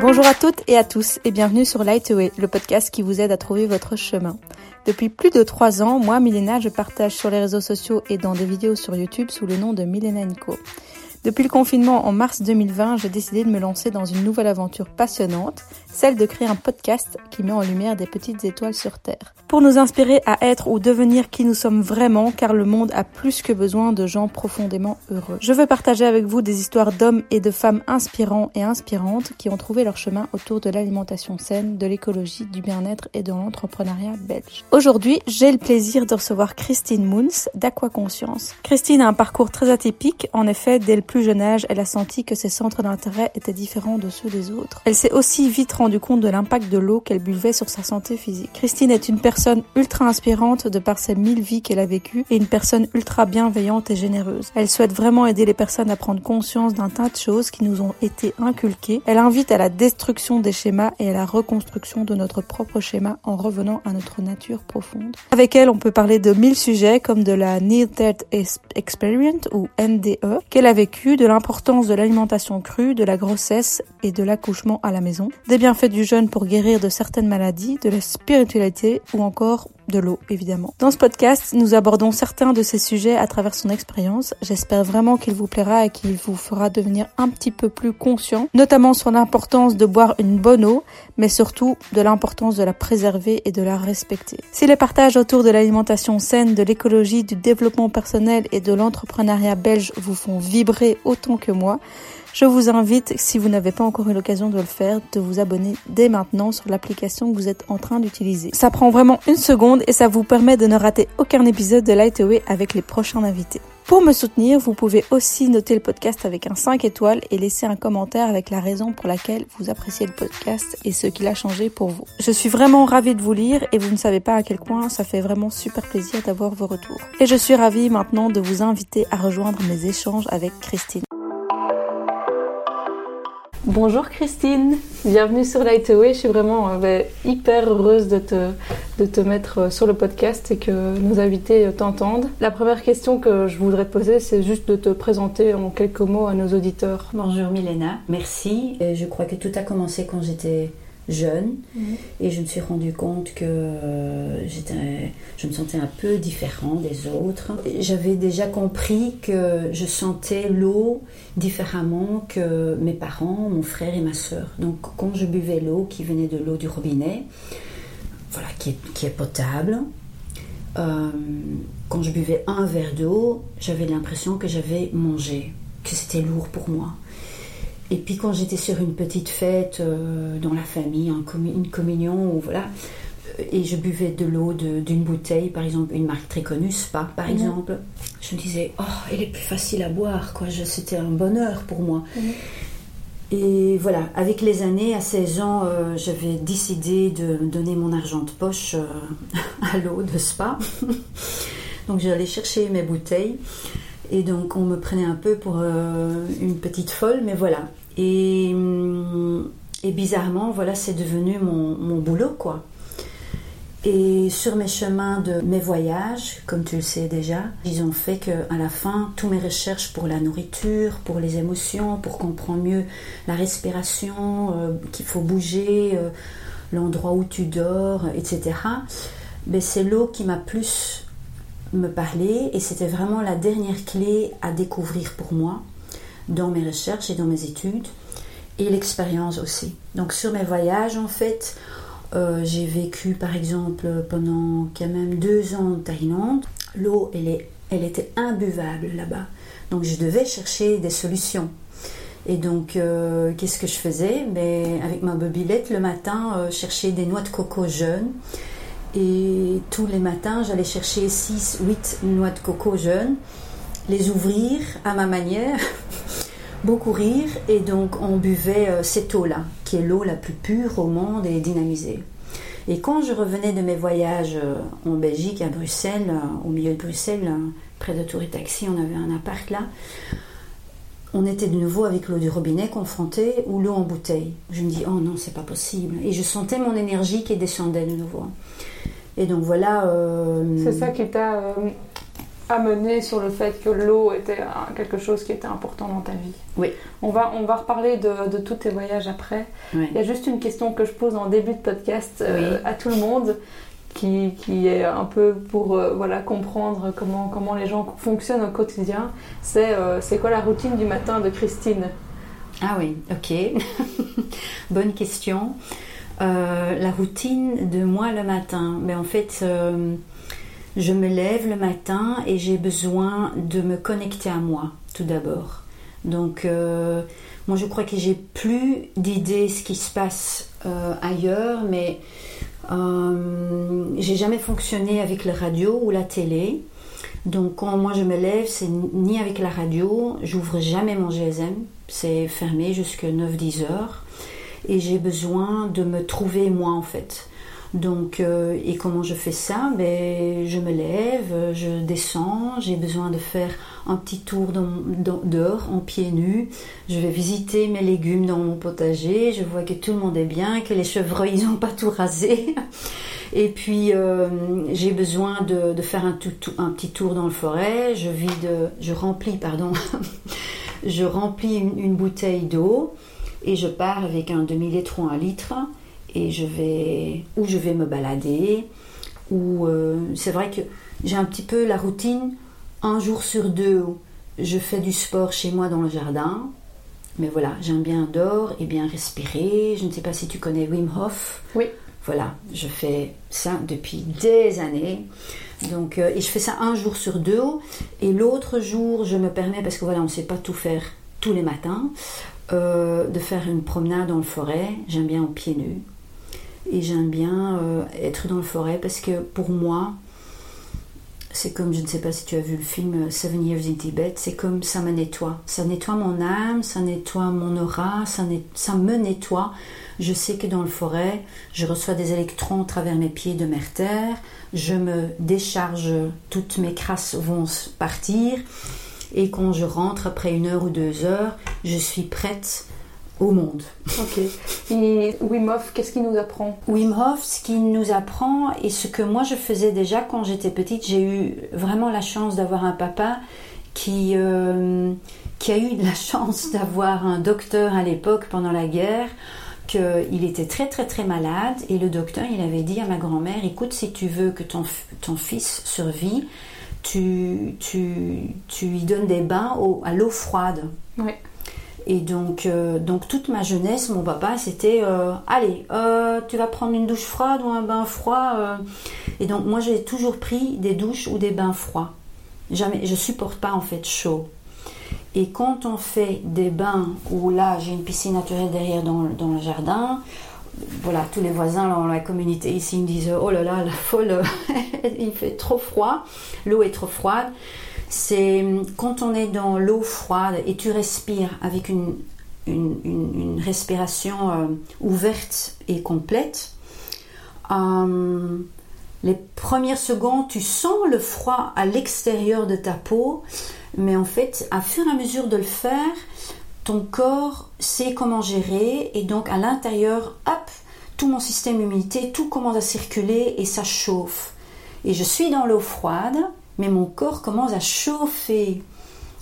Bonjour à toutes et à tous et bienvenue sur Lightway, le podcast qui vous aide à trouver votre chemin. Depuis plus de trois ans, moi, Milena, je partage sur les réseaux sociaux et dans des vidéos sur YouTube sous le nom de Milena Nico. Depuis le confinement en mars 2020, j'ai décidé de me lancer dans une nouvelle aventure passionnante, celle de créer un podcast qui met en lumière des petites étoiles sur Terre. Pour nous inspirer à être ou devenir qui nous sommes vraiment, car le monde a plus que besoin de gens profondément heureux. Je veux partager avec vous des histoires d'hommes et de femmes inspirants et inspirantes qui ont trouvé leur chemin autour de l'alimentation saine, de l'écologie, du bien-être et de l'entrepreneuriat belge. Aujourd'hui, j'ai le plaisir de recevoir Christine Moons d'Aquaconscience. Christine a un parcours très atypique. En effet, dès le plus jeune âge, elle a senti que ses centres d'intérêt étaient différents de ceux des autres. Elle s'est aussi vite rendu compte de l'impact de l'eau qu'elle buvait sur sa santé physique. Christine est une personne ultra inspirante de par ses mille vies qu'elle a vécues et une personne ultra bienveillante et généreuse. Elle souhaite vraiment aider les personnes à prendre conscience d'un tas de choses qui nous ont été inculquées. Elle invite à la destruction des schémas et à la reconstruction de notre propre schéma en revenant à notre nature profonde. Avec elle, on peut parler de mille sujets comme de la Near Death Experience ou NDE qu'elle a vécu de l'importance de l'alimentation crue, de la grossesse et de l'accouchement à la maison, bienfaits du jeûne pour guérir de certaines maladies, de la spiritualité ou encore de l'eau, évidemment. Dans ce podcast, nous abordons certains de ces sujets à travers son expérience. J'espère vraiment qu'il vous plaira et qu'il vous fera devenir un petit peu plus conscient, notamment sur l'importance de boire une bonne eau, mais surtout de l'importance de la préserver et de la respecter. Si les partages autour de l'alimentation saine, de l'écologie, du développement personnel et de l'entrepreneuriat belge vous font vibrer autant que moi, je vous invite, si vous n'avez pas encore eu l'occasion de le faire, de vous abonner dès maintenant sur l'application que vous êtes en train d'utiliser. Ça prend vraiment une seconde et ça vous permet de ne rater aucun épisode de Lightway avec les prochains invités. Pour me soutenir, vous pouvez aussi noter le podcast avec un 5 étoiles et laisser un commentaire avec la raison pour laquelle vous appréciez le podcast et ce qu'il a changé pour vous. Je suis vraiment ravie de vous lire et vous ne savez pas à quel point ça fait vraiment super plaisir d'avoir vos retours. Et je suis ravie maintenant de vous inviter à rejoindre mes échanges avec Christine. Bonjour Christine, bienvenue sur Lightway. Je suis vraiment euh, ben, hyper heureuse de te, de te mettre euh, sur le podcast et que nos invités euh, t'entendent. La première question que je voudrais te poser, c'est juste de te présenter en quelques mots à nos auditeurs. Bonjour Milena, merci. Je crois que tout a commencé quand j'étais jeune et je me suis rendu compte que euh, j'étais, je me sentais un peu différent des autres. J'avais déjà compris que je sentais l'eau différemment que mes parents, mon frère et ma soeur. Donc quand je buvais l'eau qui venait de l'eau du robinet, voilà, qui est, qui est potable, euh, quand je buvais un verre d'eau, j'avais l'impression que j'avais mangé, que c'était lourd pour moi. Et puis quand j'étais sur une petite fête euh, dans la famille, une communion, ou voilà, euh, et je buvais de l'eau d'une bouteille, par exemple une marque très connue, Spa par mhm. exemple, je me disais, oh, elle est plus facile à boire, quoi. C'était un bonheur pour moi. Mhm. Et voilà, avec les années, à 16 ans, euh, j'avais décidé de donner mon argent de poche à l'eau de Spa. Donc j'allais chercher mes bouteilles. Et donc on me prenait un peu pour une petite folle, mais voilà. Hum, et, bizarrement, voilà, c'est devenu mon, boulot, quoi. Et sur mes chemins de mes voyages, comme tu le sais déjà, ils ont fait qu'à la fin, tous mes recherches pour la nourriture, pour les émotions, pour comprendre mieux la respiration, euh, qu'il faut bouger, euh, l'endroit où tu dors, etc. Ben, c'est l'eau qui m'a plus me parlé et c'était vraiment la dernière clé à découvrir pour moi dans mes recherches et dans mes études, et l'expérience aussi. Donc sur mes voyages, en fait, euh, j'ai vécu par exemple pendant quand même deux ans en Thaïlande. L'eau, elle, elle était imbuvable là-bas. Donc je devais chercher des solutions. Et donc, euh, qu'est-ce que je faisais? Mais ben, Avec ma bobylette, le matin, euh, chercher des noix de coco jeunes. Et tous les matins, j'allais chercher 6, 8 noix de coco jeunes, les ouvrir à ma manière beaucoup rire et donc on buvait euh, cette eau-là, qui est l'eau la plus pure au monde et dynamisée. Et quand je revenais de mes voyages euh, en Belgique, à Bruxelles, euh, au milieu de Bruxelles, près de Tour et Taxi, on avait un appart là, on était de nouveau avec l'eau du robinet confrontée ou l'eau en bouteille. Je me dis, oh non, c'est pas possible. Et je sentais mon énergie qui descendait de nouveau. Et donc voilà. c'est ça qui t'a amené sur le fait que l'eau était quelque chose qui était important dans ta vie. Oui. On va, on va reparler de, tous tes voyages après. Il y a juste une question que je pose en début de podcast euh, à tout le monde. Qui, qui, est un peu pour euh, voilà, comprendre comment, comment les gens fonctionnent au quotidien. C'est euh, c'est quoi la routine du matin de Christine? Ah oui, ok. Bonne question. la routine de moi le matin. Mais en fait, je me lève le matin et j'ai besoin de me connecter à moi tout d'abord. Donc euh, moi je crois que j'ai plus d'idées ce qui se passe euh, ailleurs, mais euh, j'ai jamais fonctionné avec la radio ou la télé. Donc quand moi je me lève, c'est ni avec la radio, j'ouvre jamais mon GSM, c'est fermé jusqu'à 9-10 heures. Et j'ai besoin de me trouver moi en fait. Donc, euh, et comment je fais ça? Ben, Je me lève, je descends, j'ai besoin de faire un petit tour dehors en pieds nus. Je vais visiter mes légumes dans mon potager. Je vois que tout le monde est bien, que les chevreuils ils n'ont pas tout rasé. Et puis euh, j'ai besoin de, faire un, petit tour dans le forêt. Je vide, je remplis, pardon, je remplis une, bouteille d'eau et je pars avec un demi litre ou un litre et je vais ou je vais me balader. Ou euh, c'est vrai que j'ai un petit peu la routine. Un jour sur deux je fais du sport chez moi dans le jardin. Mais voilà j'aime bien dehors et bien respirer. Je ne sais pas si tu connais Wim Hof. Oui. Voilà je fais ça depuis des années. Donc euh, et je fais ça un jour sur deux. Et l'autre jour je me permets parce que voilà on ne sait pas tout faire tous les matins euh, de faire une promenade dans le forêt. J'aime bien aux pieds nus et j'aime bien euh, être dans le forêt parce que pour moi, c'est comme, je ne sais pas si tu as vu le film euh, Seven Years in Tibet, c'est comme ça me nettoie. Ça nettoie mon âme, ça nettoie mon aura, ça, me nettoie. Je sais que dans le forêt, je reçois des électrons à travers mes pieds de mer terre, je me décharge, toutes mes crasses vont partir, et quand je rentre après une heure ou deux heures, je suis prête au monde. Ok. Et Wim Hof, qu'est-ce qu'il nous apprend? Wim Hof, ce qu'il nous apprend, et ce que moi je faisais déjà quand j'étais petite, j'ai eu vraiment la chance d'avoir un papa qui, euh, qui a eu la chance d'avoir un docteur à l'époque pendant la guerre qu'il était très très très malade et le docteur il avait dit à ma grand-mère écoute si tu veux que ton, ton fils survive tu, tu, tu lui donnes des bains à l'eau froide oui. Et donc, euh, donc toute ma jeunesse, mon papa, c'était euh, allez, euh, tu vas prendre une douche froide ou un bain froid. Et donc moi, j'ai toujours pris des douches ou des bains froids. Jamais, je supporte pas en fait chaud. Et quand on fait des bains où là, j'ai une piscine naturelle derrière dans, le jardin, voilà, tous les voisins dans la communauté ici me disent oh là là, la folle, il fait trop froid, l'eau est trop froide c'est quand on est dans l'eau froide et tu respires avec une, une, respiration euh, ouverte et complète, euh, les premières secondes, tu sens le froid à l'extérieur de ta peau, mais en fait, à fur et à mesure de le faire, ton corps sait comment gérer et donc à l'intérieur, hop, tout mon système immunité, tout commence à circuler et ça chauffe. Et je suis dans l'eau froide mais mon corps commence à chauffer.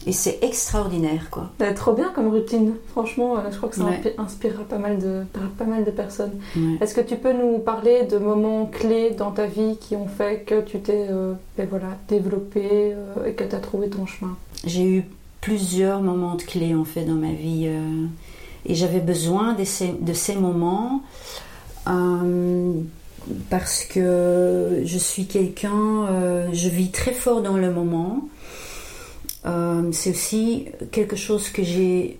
Et c'est extraordinaire, quoi. Bah, trop bien comme routine. Franchement, euh, je crois que ça inspirera pas mal de, pas mal de personnes. Est-ce que tu peux nous parler de moments clés dans ta vie qui ont fait que tu t'es euh, ben voilà, développé euh, et que tu as trouvé ton chemin? J'ai eu plusieurs moments de clés, en fait, dans ma vie. et j'avais besoin de ces, de ces moments parce que je suis quelqu'un, euh, je vis très fort dans le moment. Euh, c'est aussi quelque chose que j'ai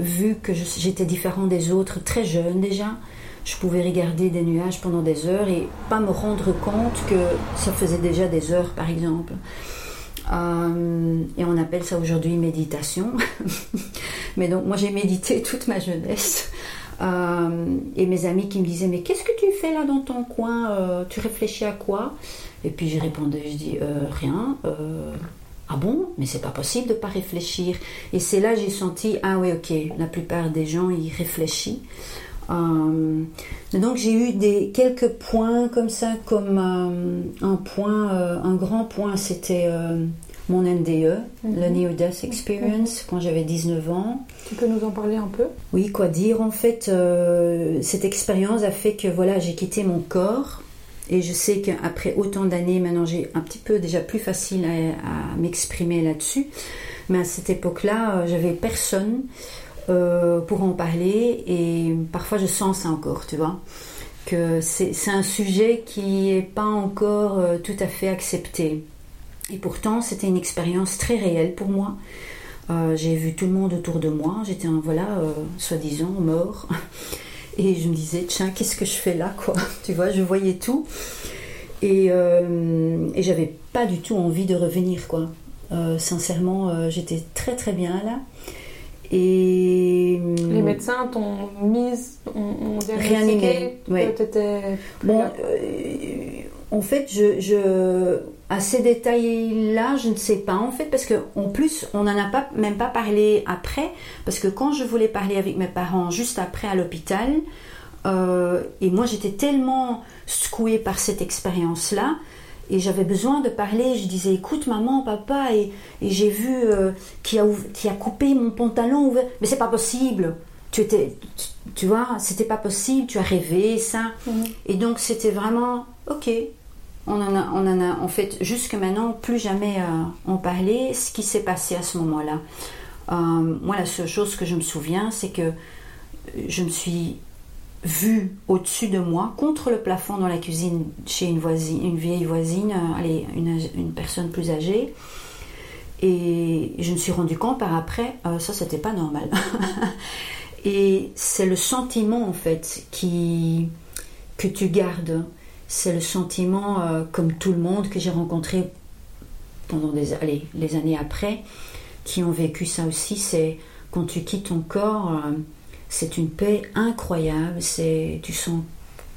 vu que j'étais différent des autres très jeune déjà. Je pouvais regarder des nuages pendant des heures et pas me rendre compte que ça faisait déjà des heures par exemple. Euh, et on appelle ça aujourd'hui méditation. Mais donc moi j'ai médité toute ma jeunesse. Euh, et mes amis qui me disaient mais qu'est-ce que tu fais là dans ton coin euh, Tu réfléchis à quoi? Et puis je répondais, je dis euh, rien. ah bon? Mais c'est pas possible de pas réfléchir. Et c'est là j'ai senti ah oui ok la plupart des gens ils réfléchissent. donc j'ai eu des quelques points comme ça comme un point un grand point c'était mon NDE, le Neo Death Experience, quand j'avais 19 ans. Tu peux nous en parler un peu? Oui, quoi dire? En fait, euh, cette expérience a fait que voilà, j'ai quitté mon corps. Et je sais qu'après autant d'années, maintenant j'ai un petit peu déjà plus facile à, m'exprimer là-dessus. Mais à cette époque-là, euh, j'avais personne euh, pour en parler. Et parfois, je sens ça encore, tu vois. Que c'est un sujet qui n'est pas encore tout à fait accepté. Et pourtant, c'était une expérience très réelle pour moi. Euh, j'ai vu tout le monde autour de moi. J'étais, voilà, euh, soi-disant mort. Et je me disais, tiens, qu'est-ce que je fais là, quoi? Tu vois, je voyais tout. Et, euh, et j'avais pas du tout envie de revenir, quoi. sincèrement, j'étais très très bien là. Et les médecins t'ont mise, ont, réanimé. Ouais. Bon, en fait, je, à ces détails-là, je ne sais pas en fait, parce qu'en plus, on n'en a pas, même pas parlé après, parce que quand je voulais parler avec mes parents juste après à l'hôpital, euh, et moi j'étais tellement secouée par cette expérience-là, et j'avais besoin de parler, je disais écoute maman, papa, et, j'ai vu euh, qui, a, qui a coupé mon pantalon, mais c'est pas possible. Tu étais, tu, vois, c'était pas possible, tu as rêvé ça. Mhm. Et donc c'était vraiment, ok, on en a, en, fait, jusque maintenant, plus jamais euh, en parler, ce qui s'est passé à ce moment-là. Euh, moi, la seule chose que je me souviens, c'est que je me suis vue au-dessus de moi, contre le plafond dans la cuisine, chez une, vieille voisine, euh, allez, une, une, personne plus âgée. Et je me suis rendu compte par après, ça, c'était pas normal. Et c'est le sentiment, en fait, qui, que tu gardes c'est le sentiment, euh, comme tout le monde, que j'ai rencontré pendant des, allez, les années après, qui ont vécu ça aussi. C'est quand tu quittes ton corps, euh, c'est une paix incroyable. C'est tu sens,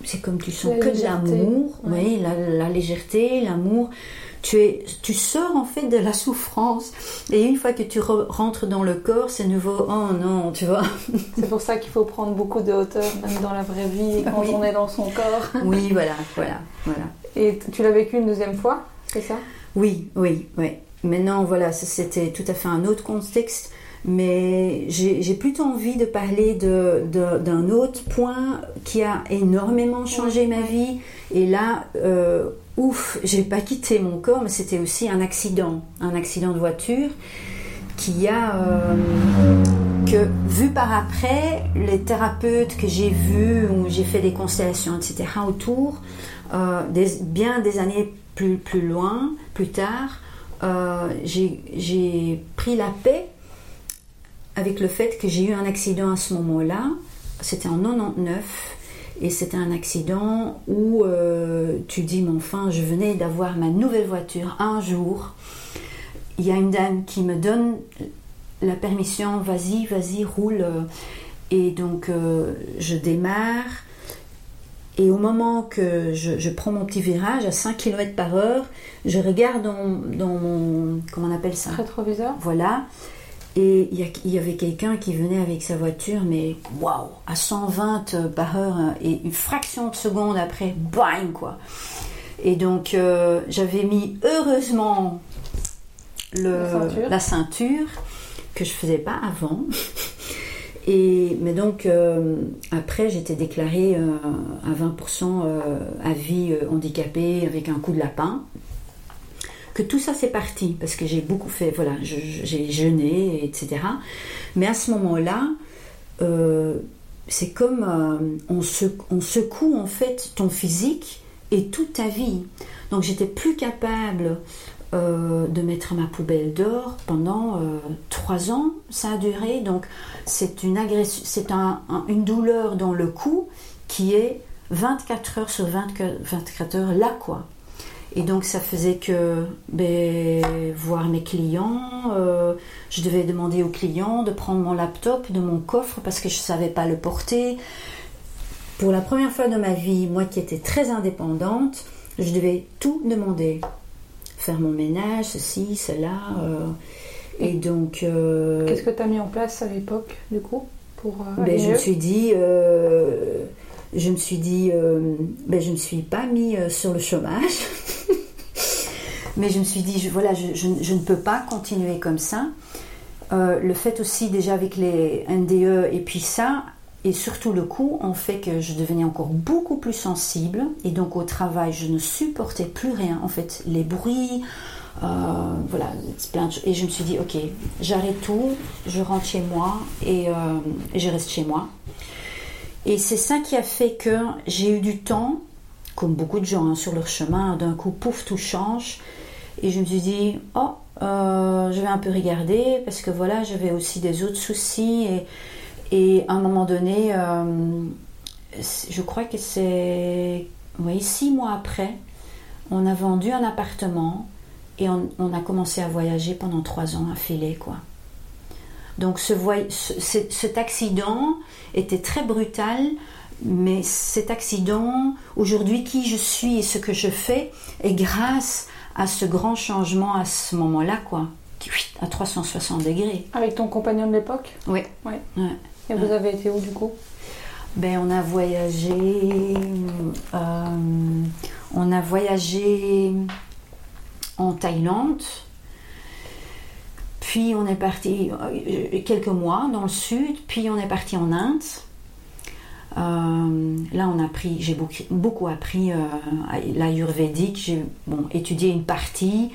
c'est comme tu sens que de l'amour, oui, la, légèreté, l'amour tu, es, tu sors en fait de la souffrance. Et une fois que tu rentres dans le corps, c'est nouveau. Oh non, tu vois. C'est pour ça qu'il faut prendre beaucoup de hauteur, même dans la vraie vie, quand on est dans son corps. Oui, voilà, voilà, voilà. Et tu l'as vécu une deuxième fois, c'est ça? Oui, oui, oui. Maintenant, voilà, c'était tout à fait un autre contexte. Mais j'ai plutôt envie de parler d'un autre point qui a énormément changé ma vie. Et là, euh, ouf, j'ai pas quitté mon corps, mais c'était aussi un accident, un accident de voiture qui a euh, que vu par après les thérapeutes que j'ai vus où j'ai fait des constellations etc autour euh, bien des années plus plus loin plus tard euh, j'ai pris la paix avec le fait que j'ai eu un accident à ce moment-là. C'était en 99 et c'était un accident où euh, tu dis, mais enfin, je venais d'avoir ma nouvelle voiture un jour. Il y a une dame qui me donne la permission, vas-y, vas-y, roule. Et donc, euh, je démarre. Et au moment que je, prends mon petit virage à 5 km par heure, je regarde dans, dans mon. Comment on appelle ça? Rétroviseur? Voilà. Et il y, avait quelqu'un qui venait avec sa voiture, mais waouh, à 120 par heure, hein, et une fraction de seconde après, bang quoi. Et donc euh, j'avais mis heureusement la, ceinture. que je faisais pas avant. Et, mais donc euh, après j'étais déclarée euh, à 20% à vie handicapée avec un coup de lapin tout ça c'est parti, parce que j'ai beaucoup fait, voilà, j'ai jeûné, etc. Mais à ce moment-là, euh, c'est comme euh, on, secoue en fait ton physique et toute ta vie. Donc j'étais plus capable euh, de mettre ma poubelle d'or pendant trois ans, ça a duré. Donc c'est une agression, c'est une douleur dans le cou qui est 24 heures sur 24 heures là quoi. Et donc ça faisait que ben, voir mes clients, euh, je devais demander aux clients de prendre mon laptop de mon coffre parce que je ne savais pas le porter. Pour la première fois de ma vie, moi qui étais très indépendante, je devais tout demander. Faire mon ménage, ceci, cela. Euh, et donc... Euh, Qu'est-ce que tu as mis en place à l'époque, du coup pour, ben, Je me suis dit je me suis dit, ben, je ne suis pas mis sur le chômage. Mais je me suis dit, je, voilà, je, ne peux pas continuer comme ça. Euh, le fait aussi déjà avec les NDE et puis ça, et surtout le coup, ont fait que je devenais encore beaucoup plus sensible. Et donc au travail, je ne supportais plus rien. En fait, les bruits, euh, voilà, plein de. Et je me suis dit, ok, j'arrête tout, je rentre chez moi euh, et je reste chez moi. Et c'est ça qui a fait que j'ai eu du temps, comme beaucoup de gens hein, sur leur chemin, d'un coup, pouf, tout change. Et je me suis dit, oh, euh, je vais un peu regarder parce que voilà, j'avais aussi des autres soucis. Et, à un moment donné, euh, je crois que c'est oui, six mois après, on a vendu un appartement et on, a commencé à voyager pendant trois ans à filer, quoi. Donc ce- cet accident était très brutal, mais cet accident, aujourd'hui, qui je suis et ce que je fais, est grâce à ce grand changement à ce moment-là, quoi. À 360 degrés. Avec ton compagnon de l'époque? Oui. Ouais. Ouais. Et vous avez été où du coup? Ben, on a voyagé. euh, on a voyagé en Thaïlande. Puis on est parti euh, quelques mois dans le sud. Puis on est parti en Inde. Euh, là, on a appris, j'ai beaucoup, appris euh, l'ayurvédique. J'ai bon, étudié une partie.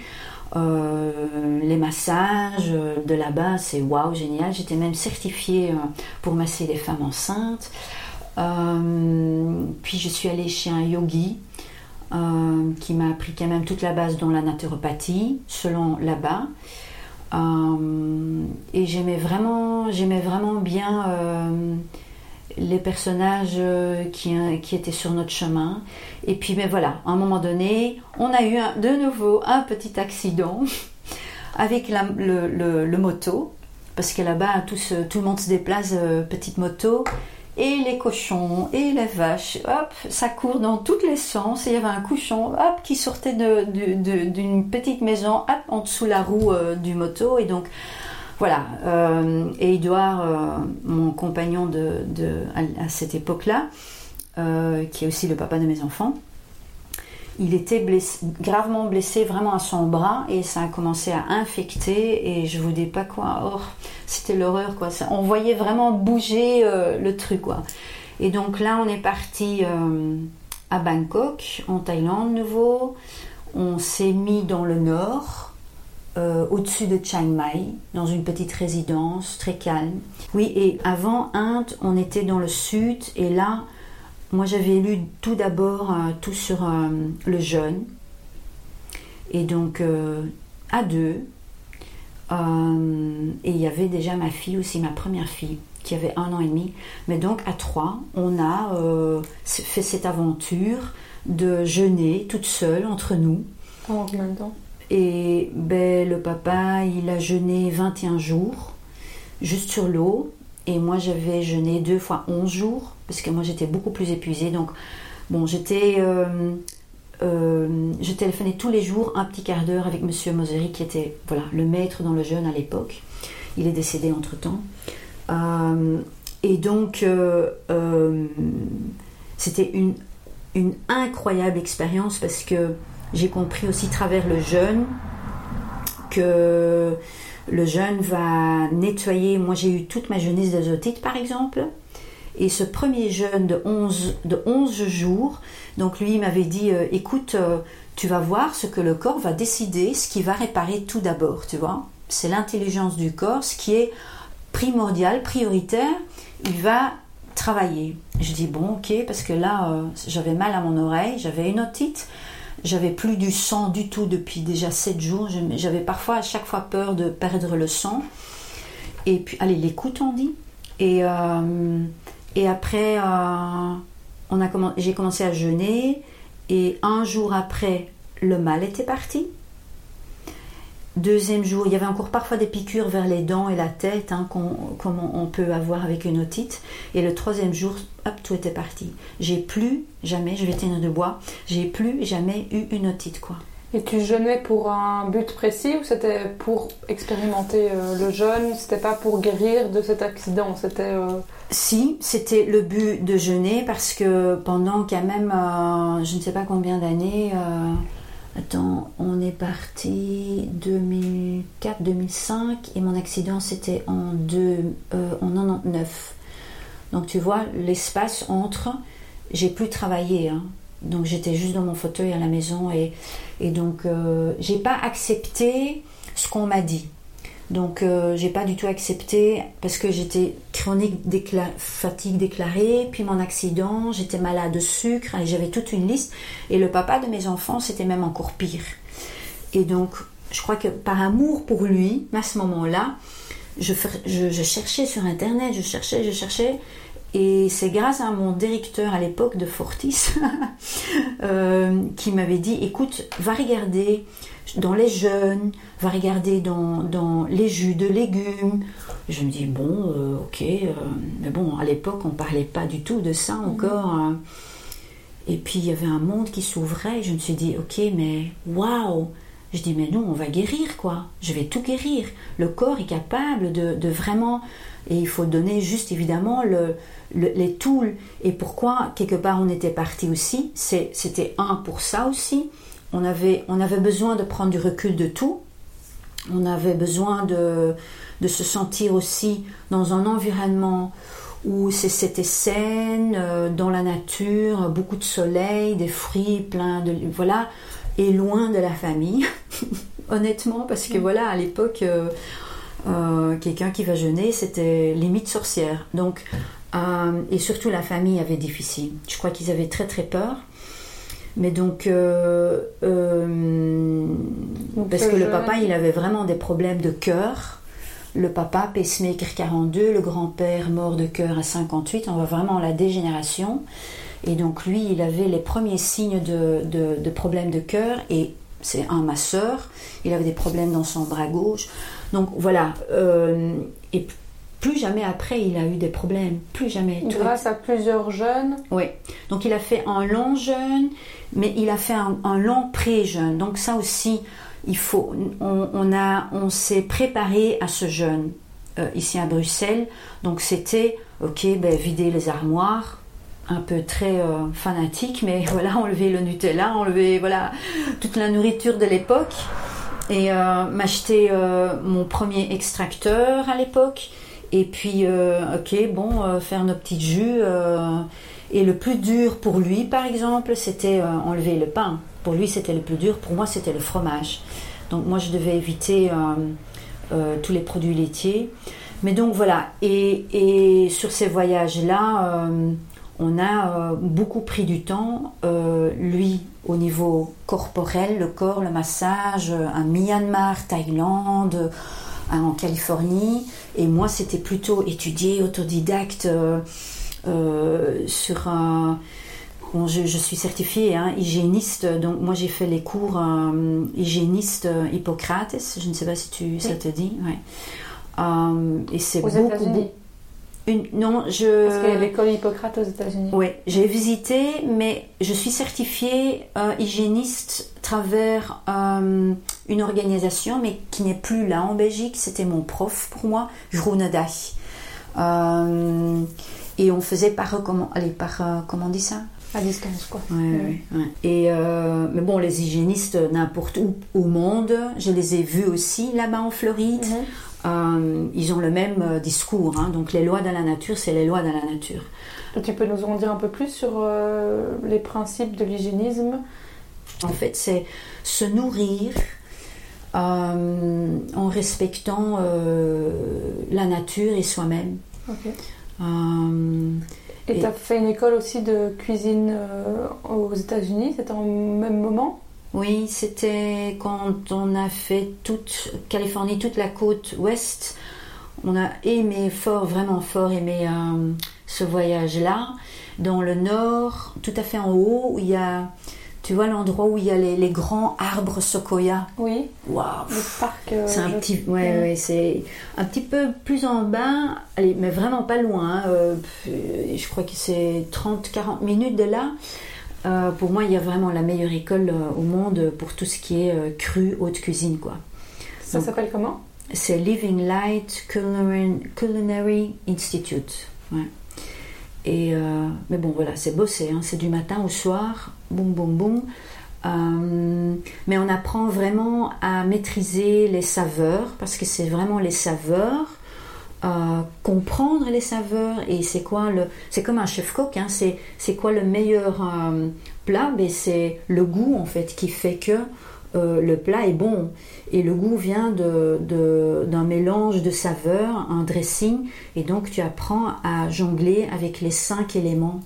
Euh, les massages de là-bas, c'est waouh, génial. J'étais même certifiée pour masser les femmes enceintes. Puis je suis allée chez un yogi qui m'a appris quand même toute la base dans la naturopathie, selon là-bas. Euh, et j'aimais vraiment, j'aimais vraiment bien euh, les personnages euh, qui, étaient sur notre chemin. Et puis, mais voilà, à un moment donné, on a eu de nouveau un petit accident avec la- le, moto, parce que là-bas, tout, le monde se déplace petite moto. Et les cochons et les vaches, hop, ça court dans tous les sens. Et il y avait un cochon, qui sortait d'une petite maison, en dessous la roue euh, du moto. Et donc, voilà. euh, et Edouard, euh, mon compagnon à, cette époque-là, qui est aussi le papa de mes enfants, il était gravement blessé vraiment à son bras et ça a commencé à infecter et je vous dis pas quoi. Oh, c'était l'horreur quoi. Ça- on voyait vraiment bouger euh, le truc quoi. Et donc là on est parti euh, à Bangkok, en Thaïlande nouveau. On s'est mis dans le nord, euh, au-dessus de Chiang Mai, dans une petite résidence très calme. Oui, et avant Inde, on était dans le sud et là, moi j'avais lu tout d'abord euh, tout sur euh, le jeûne. Et donc euh, à deux. Et il y avait déjà ma fille aussi, ma première fille, qui avait un an et demi. Mais donc à trois, on a fait cette aventure de jeûner toute seule entre nous. Pendant combien de temps? Et ben, le papa, il a jeûné 21 jours, juste sur l'eau. Et moi, j'avais jeûné deux fois 11 jours, parce que moi, j'étais beaucoup plus épuisée. Donc, bon, j'étais. euh, euh, je téléphonais tous les jours un petit quart d'heure avec Monsieur Mosery, qui était voilà, le maître dans le jeûne à l'époque. Il est décédé entre-temps. Euh, et donc, c'était une, une incroyable expérience parce que j'ai compris aussi travers le jeûne que le jeûne va nettoyer. Moi, j'ai eu toute ma jeunesse d'azotite, par exemple. Et ce premier jeûne de 11, de 11 jours, donc lui il m'avait dit euh, écoute, euh, tu vas voir ce que le corps va décider, ce qui va réparer tout d'abord, tu vois. C'est l'intelligence du corps, ce qui est primordial, prioritaire. Il va travailler. Je dis bon, ok, parce que là, euh, j'avais mal à mon oreille, j'avais une otite, j'avais plus du sang du tout depuis déjà 7 jours. J'avais parfois à chaque fois peur de perdre le sang. Et puis, allez, l'écoute, on dit. Et, euh, après, euh, j'ai commencé à jeûner. Et un jour après, le mal était parti. Deuxième jour, il y avait encore parfois des piqûres vers les dents et la tête, hein, qu'on- comme on, peut avoir avec une otite. Et le troisième jour, hop, tout était parti. J'ai plus jamais, je vais tenir de bois, j'ai plus jamais eu une otite, quoi. Et tu jeûnais pour un but précis ou c'était pour expérimenter euh, le jeûne? C'était pas pour guérir de cet accident C'était. euh, Si, c'était le but de jeûner parce que pendant quand même, euh, je ne sais pas combien d'années, Attends, on est parti 2004-2005 et mon accident c'était en, deux, euh, en 99. Donc tu vois, l'espace entre, j'ai plus travaillé. Hein. Donc j'étais juste dans mon fauteuil à la maison et, et donc euh, j'ai pas accepté ce qu'on m'a dit. Donc euh, j'ai pas du tout accepté parce que j'étais chronique fatigue déclarée, puis mon accident, j'étais malade de sucre, j'avais toute une liste. Et le papa de mes enfants, c'était même encore pire. Et donc je crois que par amour pour lui, à ce moment-là, je, je, cherchais sur internet, je cherchais, je cherchais. Et c'est grâce à mon directeur à l'époque de Fortis euh, qui m'avait dit écoute, va regarder dans les jeunes, va regarder dans, les jus de légumes. Je me dis, bon, euh, ok, euh, mais bon, à l'époque, on ne parlait pas du tout de ça mhm. encore. Hein. Et puis, il y avait un monde qui s'ouvrait. Je me suis dit, ok, mais waouh! Je dis, mais nous, on va guérir, quoi. Je vais tout guérir. Le corps est capable de, vraiment. Et il faut donner juste, évidemment, le, les tools. Et pourquoi, quelque part, on était parti aussi C'était un pour ça aussi on avait, on avait besoin de prendre du recul de tout. On avait besoin de, se sentir aussi dans un environnement où c'était sain, euh, dans la nature, beaucoup de soleil, des fruits, plein de... Voilà, et loin de la famille, honnêtement, parce que voilà, à l'époque, euh, euh, quelqu'un qui va jeûner, c'était limite sorcière. Donc, et surtout la famille avait difficile. Je crois qu'ils avaient très très peur. Mais donc, euh, euh, parce que le papa, il avait vraiment des problèmes de cœur. Le papa, pacemaker 42, le grand-père mort de cœur à 58, on voit vraiment la dégénération. Et donc lui, il avait les premiers signes de, de, problèmes de cœur et c'est un masseur. Il avait des problèmes dans son bras gauche. Donc voilà. Euh, et plus jamais après, il a eu des problèmes. Plus jamais. Grâce à plusieurs jeunes. Oui. Donc il a fait un long jeûne mais il a fait un, long pré-jeûne. Donc ça aussi, il faut, on, a, on s'est préparé à ce jeûne euh, ici à Bruxelles. Donc c'était, ok, ben, vider les armoires, un peu très euh, fanatique, mais voilà, enlever le Nutella, enlever voilà toute la nourriture de l'époque et euh, m'acheter mon premier extracteur à l'époque. Et puis, ok, bon, faire nos petits jus et le plus dur pour lui, par exemple, c'était euh, enlever le pain. Pour lui, c'était le plus dur. Pour moi, c'était le fromage. Donc moi, je devais éviter euh, euh, tous les produits laitiers. Mais donc voilà. Et, sur ces voyages-là, on a beaucoup pris du temps. lui, au niveau corporel, le corps, le massage, un Myanmar, Thaïlande en Californie. Et moi, c'était plutôt étudié, autodidacte. Euh, sur un. je, suis certifiée hein, hygiéniste, donc moi j'ai fait les cours euh, hygiéniste Hippocrates, je ne sais pas si tu, ça te dit. Ouais. Euh, et c'est beaucoup, une, non, je. Parce qu'il y a l'école Hippocrate aux États-Unis. Oui, j'ai visité, mais je suis certifiée hygiéniste à travers une organisation, mais qui n'est plus là en Belgique. C'était mon prof pour moi, Groenedach. Et on faisait par, comment, allez, par euh, comment on dit ça? À distance, quoi. Ouais, ouais. Et euh, mais bon, les hygiénistes n'importe où au monde, je les ai vus aussi là-bas en Floride. Mhm. Euh, ils ont le même discours. Hein. donc les lois de la nature, c'est les lois de la nature. Tu peux nous en dire un peu plus sur les principes de l'hygiénisme? En fait, c'est se nourrir en respectant la nature et soi-même. Euh, et tu as fait une école aussi de cuisine euh, aux États-Unis, c'était au même moment? Oui, c'était quand on a fait toute Californie, toute la côte ouest. On a aimé fort, vraiment fort aimé euh, ce voyage-là. Dans le nord, tout à fait en haut, où il y a tu vois l'endroit où il y a les, grands arbres sequoia? Oui. Waouh. Le parc. Euh, c'est un petit, ouais, ouais, c'est un petit peu plus en bas, allez, mais vraiment pas loin. Hein, euh, je crois que c'est 30-40 minutes de là. Euh, pour moi, il y a vraiment la meilleure école au monde pour tout ce qui est cru, haute cuisine, quoi. Ça s'appelle comment? C'est Living Light Culinary, Culinary Institute. Ouais. Et, mais bon, voilà, c'est bossé, hein, c'est du matin au soir boum, boum, boum. Euh, mais on apprend vraiment à maîtriser les saveurs parce que c'est vraiment les saveurs, euh, comprendre les saveurs. Et c'est quoi le, c'est comme un chef coq, hein, c'est, c'est quoi le meilleur euh, plat, mais c'est le goût en fait qui fait que le plat est bon. Et le goût vient de, d'un mélange de saveurs, un dressing. Et donc tu apprends à jongler avec les cinq éléments.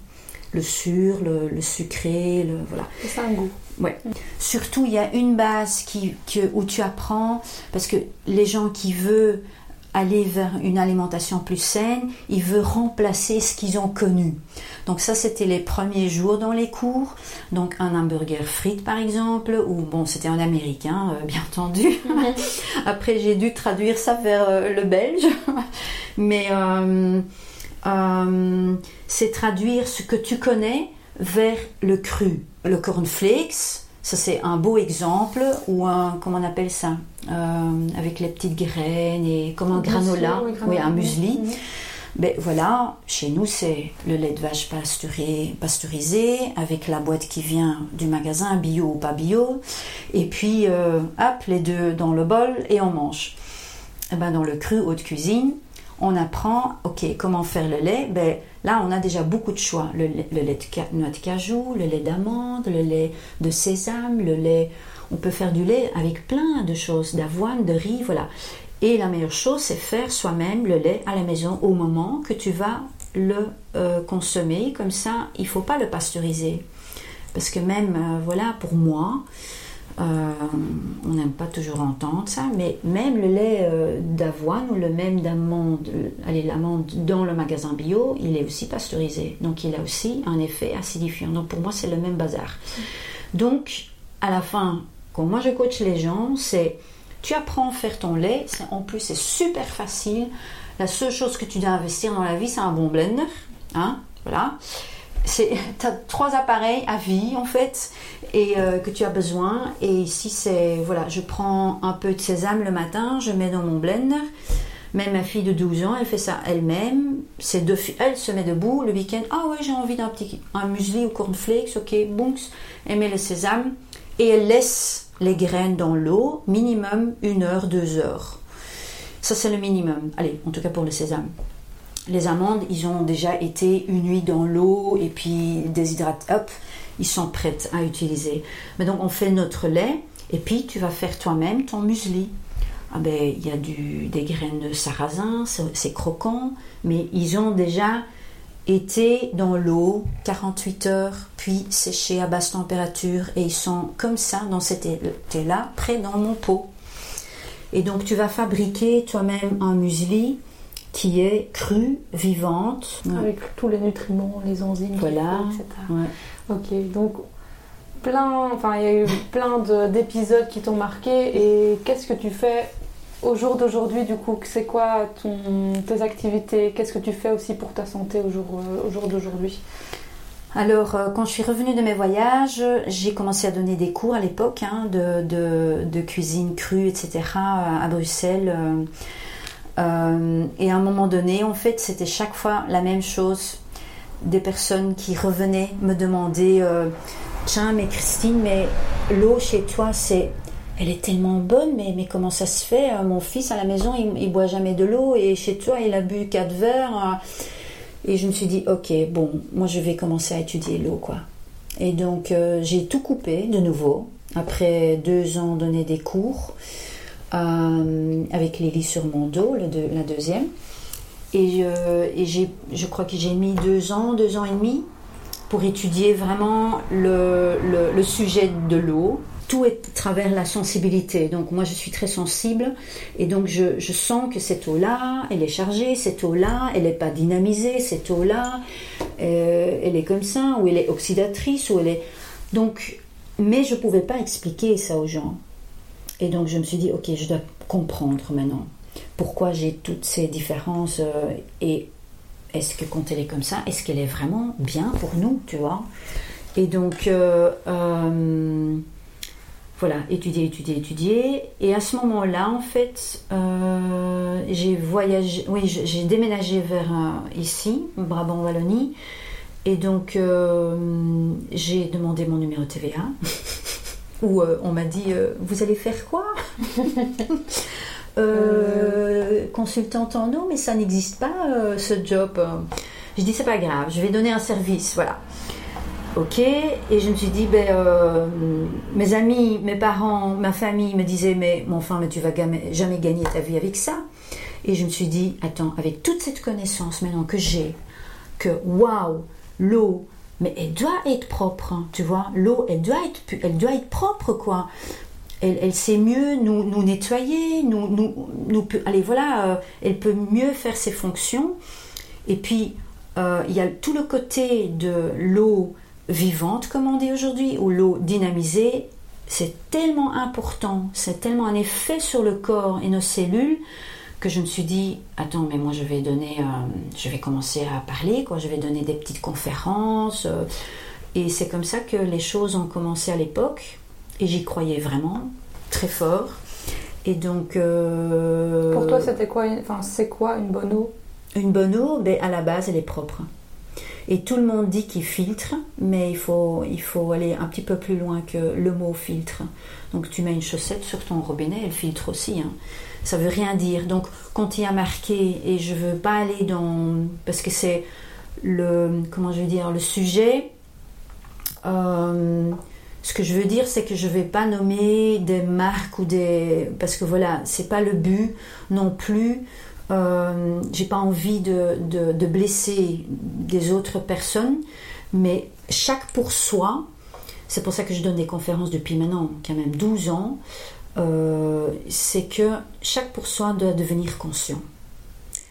Le sûr, le, sucré, le voilà. C'est un goût. Ouais. Surtout, il y a une base qui, où tu apprends, parce que les gens qui veulent aller vers une alimentation plus saine, ils veulent remplacer ce qu'ils ont connu. Donc ça, c'était les premiers jours dans les cours. Donc un hamburger frites, par exemple, ou bon, c'était en américain, euh, bien entendu. Après, j'ai dû traduire ça vers euh, le belge. Mais euh, c'est traduire ce que tu connais vers le cru. Le cornflakes, ça c'est un beau exemple, ou un, comment on appelle ça, euh, avec les petites graines et comme un granola, oui, un muesli. Ben voilà, chez nous c'est le lait de vache pasteurisé, pasteurisé avec la boîte qui vient du magasin, bio ou pas bio, et puis euh, hop, les deux dans le bol et on mange. Et eh ben dans le cru haute cuisine, on apprend, ok, comment faire le lait? Ben, là, on a déjà beaucoup de choix. Le, lait de noix de cajou, le lait d'amande, le lait de sésame, le lait... On peut faire du lait avec plein de choses, d'avoine, de riz, voilà. Et la meilleure chose, c'est faire soi-même le lait à la maison au moment que tu vas le euh, consommer. Comme ça, il ne faut pas le pasteuriser. Parce que même, euh, voilà, pour moi, on n'aime pas toujours entendre ça, mais même le lait euh, d'avoine ou le même d'amande, allez, l'amande dans le magasin bio, il est aussi pasteurisé. Donc il a aussi un effet acidifiant. Donc pour moi, c'est le même bazar. Donc, à la fin, quand moi je coach les gens, c'est tu apprends à faire ton lait, en plus c'est super facile. La seule chose que tu dois investir dans la vie, c'est un bon blender. Hein, voilà tu as trois appareils à vie en fait et euh, que tu as besoin. Et ici c'est voilà je prends un peu de sésame le matin je mets dans mon blender. Même ma fille de 12 ans elle fait ça elle-même. C'est deux elle se met debout le week-end. Ah ouais j'ai envie d'un petit un muesli ou cornflakes ok bonks elle met le sésame et elle laisse les graines dans l'eau minimum une heure deux heures. Ça c'est le minimum. Allez en tout cas pour le sésame. Les amandes, ils ont déjà été une nuit dans l'eau et puis déshydratés, hop, ils sont prêts à utiliser. Mais donc on fait notre lait et puis tu vas faire toi-même ton muesli. Ah ben, il y a du, des graines de sarrasin, c'est croquant, mais ils ont déjà été dans l'eau 48 heures, puis séchés à basse température et ils sont comme ça dans cet état-là, prêts dans mon pot. Et donc tu vas fabriquer toi-même un muesli qui est crue, vivante. Avec tous les nutriments, les enzymes, voilà. etc. Ok, donc plein, enfin il y a eu plein d'épisodes qui t'ont marqué et qu'est-ce que tu fais au jour d'aujourd'hui du coup? C'est quoi ton, tes activités? Qu'est-ce que tu fais aussi pour ta santé au jour, jour d'aujourd'hui? Alors, euh, quand je suis revenue de mes voyages, j'ai commencé à donner des cours à l'époque hein, de, cuisine crue, etc. à Bruxelles. Euh, euh, et à un moment donné, en fait, c'était chaque fois la même chose. Des personnes qui revenaient me demander euh, Tiens, mais Christine, mais l'eau chez toi, c'est. Elle est tellement bonne, mais, mais comment ça se fait euh, Mon fils à la maison, il, boit jamais de l'eau et chez toi, il a bu quatre verres. Et je me suis dit, ok, bon, moi je vais commencer à étudier l'eau, quoi. Et donc j'ai tout coupé de nouveau. Après deux ans donné des cours, euh, avec Lily sur mon dos, la deuxième. Et, et je crois que j'ai mis deux ans, deux ans et demi pour étudier vraiment le, sujet de l'eau. Tout est à travers la sensibilité. Donc moi je suis très sensible et donc je, je sens que cette eau-là, elle est chargée, cette eau-là, elle n'est pas dynamisée, cette eau-là, euh, elle est comme ça, ou elle est oxydatrice, ou elle est... Donc, mais je ne pouvais pas expliquer ça aux gens. Et donc je me suis dit, ok, je dois comprendre maintenant pourquoi j'ai toutes ces différences euh, et est-ce que quand elle est comme ça, est-ce qu'elle est vraiment bien pour nous, tu vois? Et donc, euh, euh, voilà, étudier, étudier, étudier. Et à ce moment-là, en fait, j'ai voyagé, oui, j'ai déménagé vers ici, Brabant-Wallonie. Et donc, j'ai demandé mon numéro TVA. où on m'a dit Vous allez faire quoi? Consultante en eau, mais ça n'existe pas ce job. Je dis C'est pas grave, je vais donner un service. Voilà. Ok, et je me suis dit, ben, euh, mes amis, mes parents, ma famille me disaient, mais mon enfant, mais tu vas jamais gagner ta vie avec ça. Et je me suis dit, attends, avec toute cette connaissance maintenant que j'ai, que waouh, l'eau, mais elle doit être propre, hein, tu vois, l'eau, elle elle doit être propre, quoi. Elle, sait mieux nous, nettoyer, nous, nous, allez, voilà, euh, elle peut mieux faire ses fonctions. Et puis, euh, il y a tout le côté de l'eau vivante, comme on dit aujourd'hui, ou l'eau dynamisée, c'est tellement important, c'est tellement un effet sur le corps et nos cellules que je me suis dit, attends, mais moi je vais donner, euh, je vais commencer à parler, quoi, je vais donner des petites conférences. Et c'est comme ça que les choses ont commencé à l'époque, et j'y croyais vraiment, très fort. Et donc. Euh, Pour toi, c'était quoi, enfin, c'est quoi une bonne eau? Une bonne eau, ben, à la base, elle est propre. Et tout le monde dit qu'il filtre, mais il faut, il faut aller un petit peu plus loin que le mot filtre. Donc tu mets une chaussette sur ton robinet, elle filtre aussi. Hein. Ça veut rien dire. Donc quand il y a marqué, et je veux pas aller dans... Parce que c'est le... Comment je veux dire Le sujet... Euh, ce que je veux dire, c'est que je ne vais pas nommer des marques ou des. Parce que voilà, c'est pas le but non plus euh, j'ai pas envie de, de, blesser des autres personnes, mais chaque pour soi, c'est pour ça que je donne des conférences depuis maintenant quand même 12 ans, euh, c'est que chaque pour soi doit devenir conscient.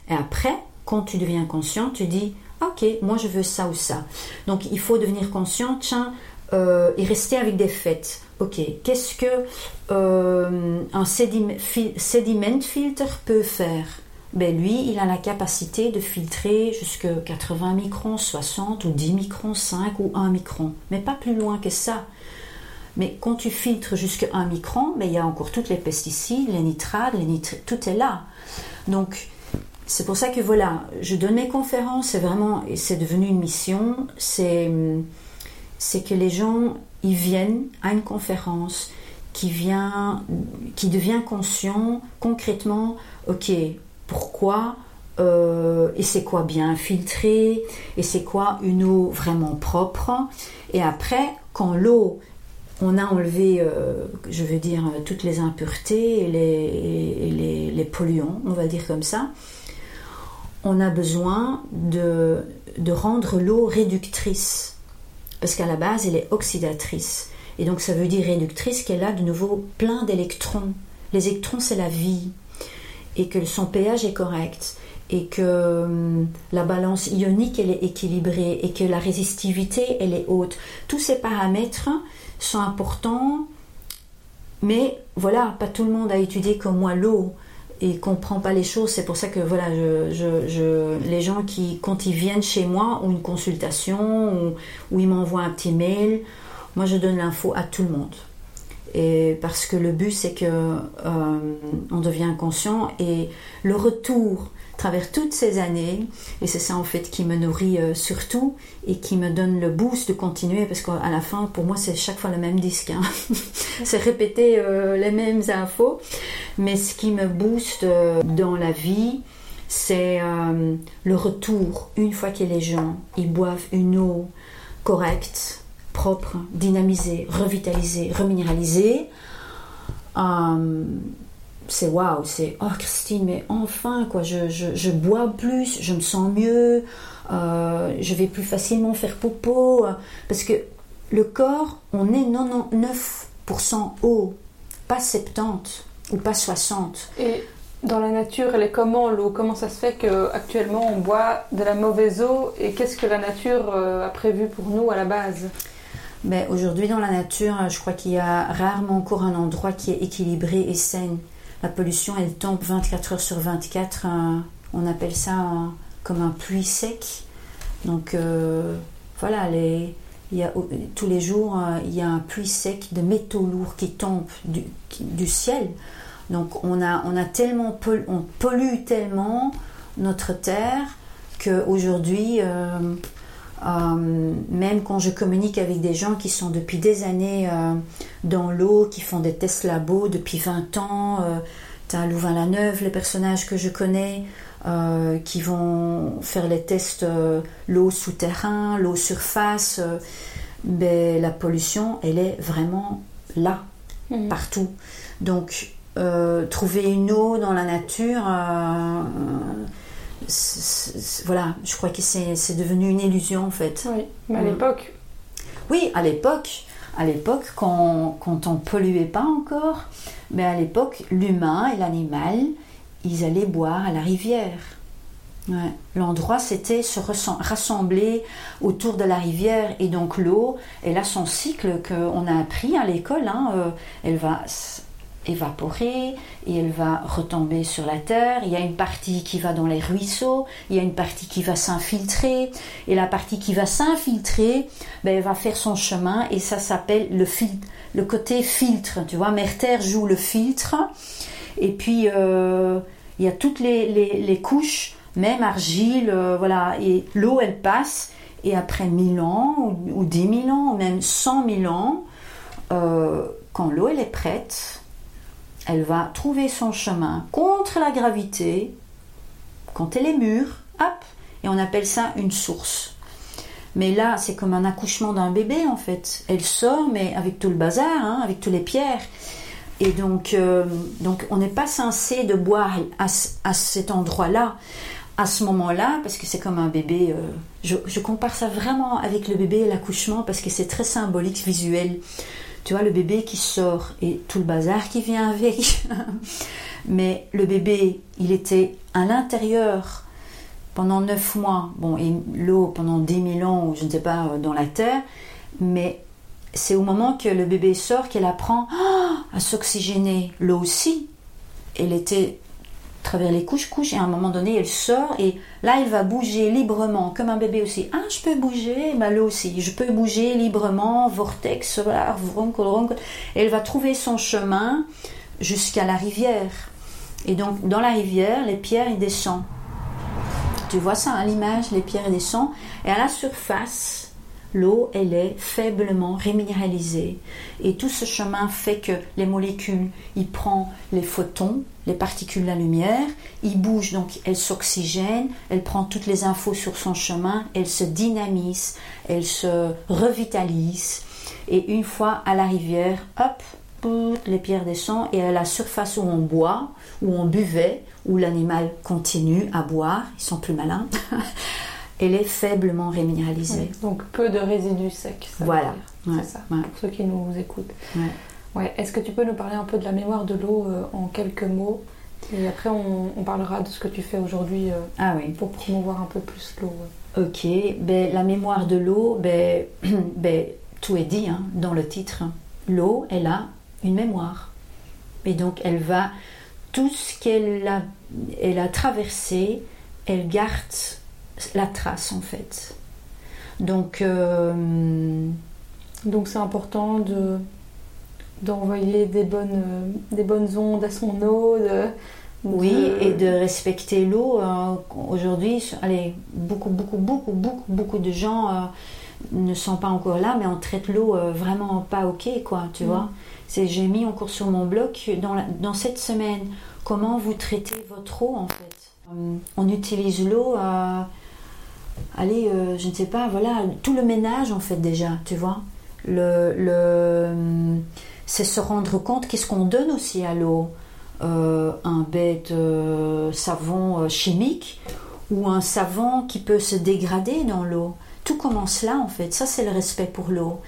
Et après, quand tu deviens conscient, tu dis, ok, moi je veux ça ou ça. Donc il faut devenir conscient, tiens, euh, et rester avec des faits. Ok, qu'est-ce que euh, un sediment, sediment filter peut faire? Ben lui, il a la capacité de filtrer jusque 80 microns, 60 ou 10 microns, 5 ou 1 micron, mais pas plus loin que ça. Mais quand tu filtres jusqu'à 1 micron, ben il y a encore toutes les pesticides, les nitrates, les tout est là. Donc, c'est pour ça que voilà, je donne mes conférences, c'est vraiment, c'est devenu une mission, c'est, c'est que les gens, ils viennent à une conférence qui vient, qui devient conscient concrètement, ok, pourquoi euh, et c'est quoi bien filtré et c'est quoi une eau vraiment propre. Et après, quand l'eau, on a enlevé, euh, je veux dire, toutes les impuretés et les, polluants, on va dire comme ça, on a besoin de rendre l'eau réductrice. Parce qu'à la base, elle est oxydatrice. Et donc ça veut dire réductrice qu'elle a de nouveau plein d'électrons. Les électrons, c'est la vie et que son pH est correct et que hum, la balance ionique elle est équilibrée et que la résistivité elle est haute. Tous ces paramètres sont importants, mais voilà, pas tout le monde a étudié comme moi l'eau et comprend pas les choses. C'est pour ça que voilà, je, les gens qui quand ils viennent chez moi ou une consultation ou, ils m'envoient un petit mail, moi je donne l'info à tout le monde. Et parce que le but, c'est que euh, on devient conscient et le retour travers toutes ces années, et c'est ça en fait qui me nourrit euh, surtout et qui me donne le boost de continuer parce qu'à la fin, pour moi, c'est chaque fois le même disque. Hein. c'est répéter euh, les mêmes infos, mais ce qui me booste dans la vie, c'est le retour une fois que les gens ils boivent une eau correcte propre, dynamisé, revitalisé, reminéralisé. Euh, c'est waouh, c'est oh Christine, mais enfin quoi, je, bois plus, je me sens mieux, euh, je vais plus facilement faire popo parce que le corps, on est 99% eau, pas 70 ou pas 60. Et dans la nature, elle est comment l'eau Comment ça se fait qu'actuellement on boit de la mauvaise eau? Et qu'est-ce que la nature euh, a prévu pour nous à la base? Mais aujourd'hui, dans la nature, je crois qu'il y a rarement encore un endroit qui est équilibré et sain. La pollution, elle tombe 24 heures sur 24. on appelle ça comme un pluie sec. Donc euh, voilà, tous les jours, euh, il y a un pluie sec de métaux lourds qui tombent du, du ciel. Donc on a, on a tellement on pollue tellement notre terre qu'aujourd'hui, euh, Euh, même quand je communique avec des gens qui sont depuis des années euh, dans l'eau, qui font des tests labo depuis 20 ans, euh, tu as Louvain la Neuve, les personnages que je connais, qui vont faire les tests l'eau souterrain, l'eau surface, ben, la pollution, elle est vraiment là, mhm. partout. Donc, trouver une eau dans la nature, voilà, je crois que c'est devenu une illusion en fait. Oui, mais à l'époque. Oui, à l'époque, à l'époque, quand, quand on polluait pas encore, mais à l'époque, l'humain et l'animal, ils allaient boire à la rivière. L'endroit, c'était se rassembler autour de la rivière et donc l'eau, elle a son cycle qu'on a appris à l'école. Hein, euh, elle va évaporer et elle va retomber sur la terre. Il y a une partie qui va dans les ruisseaux, il y a une partie qui va s'infiltrer et la partie qui va s'infiltrer, ben, va faire son chemin et ça s'appelle le le côté filtre. Tu vois, Mère Terre joue le filtre et puis euh, il y a toutes les, couches, même argile, euh, voilà, et l'eau elle passe et après mille ans ou, dix mille ans ou même cent mille ans, euh, quand l'eau elle est prête, elle va trouver son chemin contre la gravité quand elle est mûre, hop, et on appelle ça une source. Mais là, c'est comme un accouchement d'un bébé en fait. Elle sort, mais avec tout le bazar, hein, avec toutes les pierres. Et donc, euh, donc on n'est pas censé de boire à, cet endroit-là, à ce moment-là, parce que c'est comme un bébé. Euh, je, compare ça vraiment avec le bébé et l'accouchement parce que c'est très symbolique, visuel tu vois, le bébé qui sort et tout le bazar qui vient avec. Mais le bébé, il était à l'intérieur pendant neuf mois, bon, et l'eau pendant dix mille ans, ou je ne sais pas, euh, dans la terre. Mais c'est au moment que le bébé sort qu'elle apprend à s'oxygéner. L'eau aussi, elle était travers les couches, couches, et à un moment donné, elle sort, et là, elle va bouger librement, comme un bébé aussi. Ah, je peux bouger, bah, aussi, je peux bouger librement, vortex, voilà, et elle va trouver son chemin jusqu'à la rivière. Et donc, dans la rivière, les pierres, ils descendent. Tu vois ça à l'image, les pierres, descendent, et à la surface, L'eau, elle est faiblement réminéralisée. Et tout ce chemin fait que les molécules, il prend les photons, les particules de la lumière, il bouge, donc elle s'oxygène, elle prend toutes les infos sur son chemin, elle se dynamise, elle se revitalise. Et une fois à la rivière, hop, les pierres descendent et à la surface où on boit, où on buvait, où l'animal continue à boire, ils sont plus malins. elle est faiblement réminéralisée. donc peu de résidus secs. voilà, c'est ça, pour ceux qui nous écoutent. Ouais. Est-ce que tu peux nous parler un peu de la mémoire de l'eau euh, en quelques mots Et après, on, parlera de ce que tu fais aujourd'hui euh, ah, oui. pour promouvoir un peu plus l'eau. Ok, ben, la mémoire de l'eau, ben, ben, tout est dit hein, dans le titre. L'eau, elle a une mémoire. Et donc, elle va, tout ce qu'elle a, elle a traversé, elle garde la trace en fait. Donc euh, donc c'est important de d'envoyer des bonnes des bonnes ondes à son eau. oui, et de respecter l'eau. Euh, aujourd'hui, allez, beaucoup, beaucoup, beaucoup, beaucoup, beaucoup de gens euh, ne sont pas encore là, mais on traite l'eau vraiment pas ok, quoi, tu mm. vois. J'ai mis encore sur mon blog dans, dans cette semaine comment vous traitez votre eau en fait. on utilise l'eau allez, euh, je ne sais pas, voilà, tout le ménage en fait déjà, tu vois. Le, le, c'est se rendre compte qu'est-ce qu'on donne aussi à l'eau. Euh, un bête euh, savon chimique ou un savon qui peut se dégrader dans l'eau. Tout commence là en fait. Ça c'est le respect pour l'eau.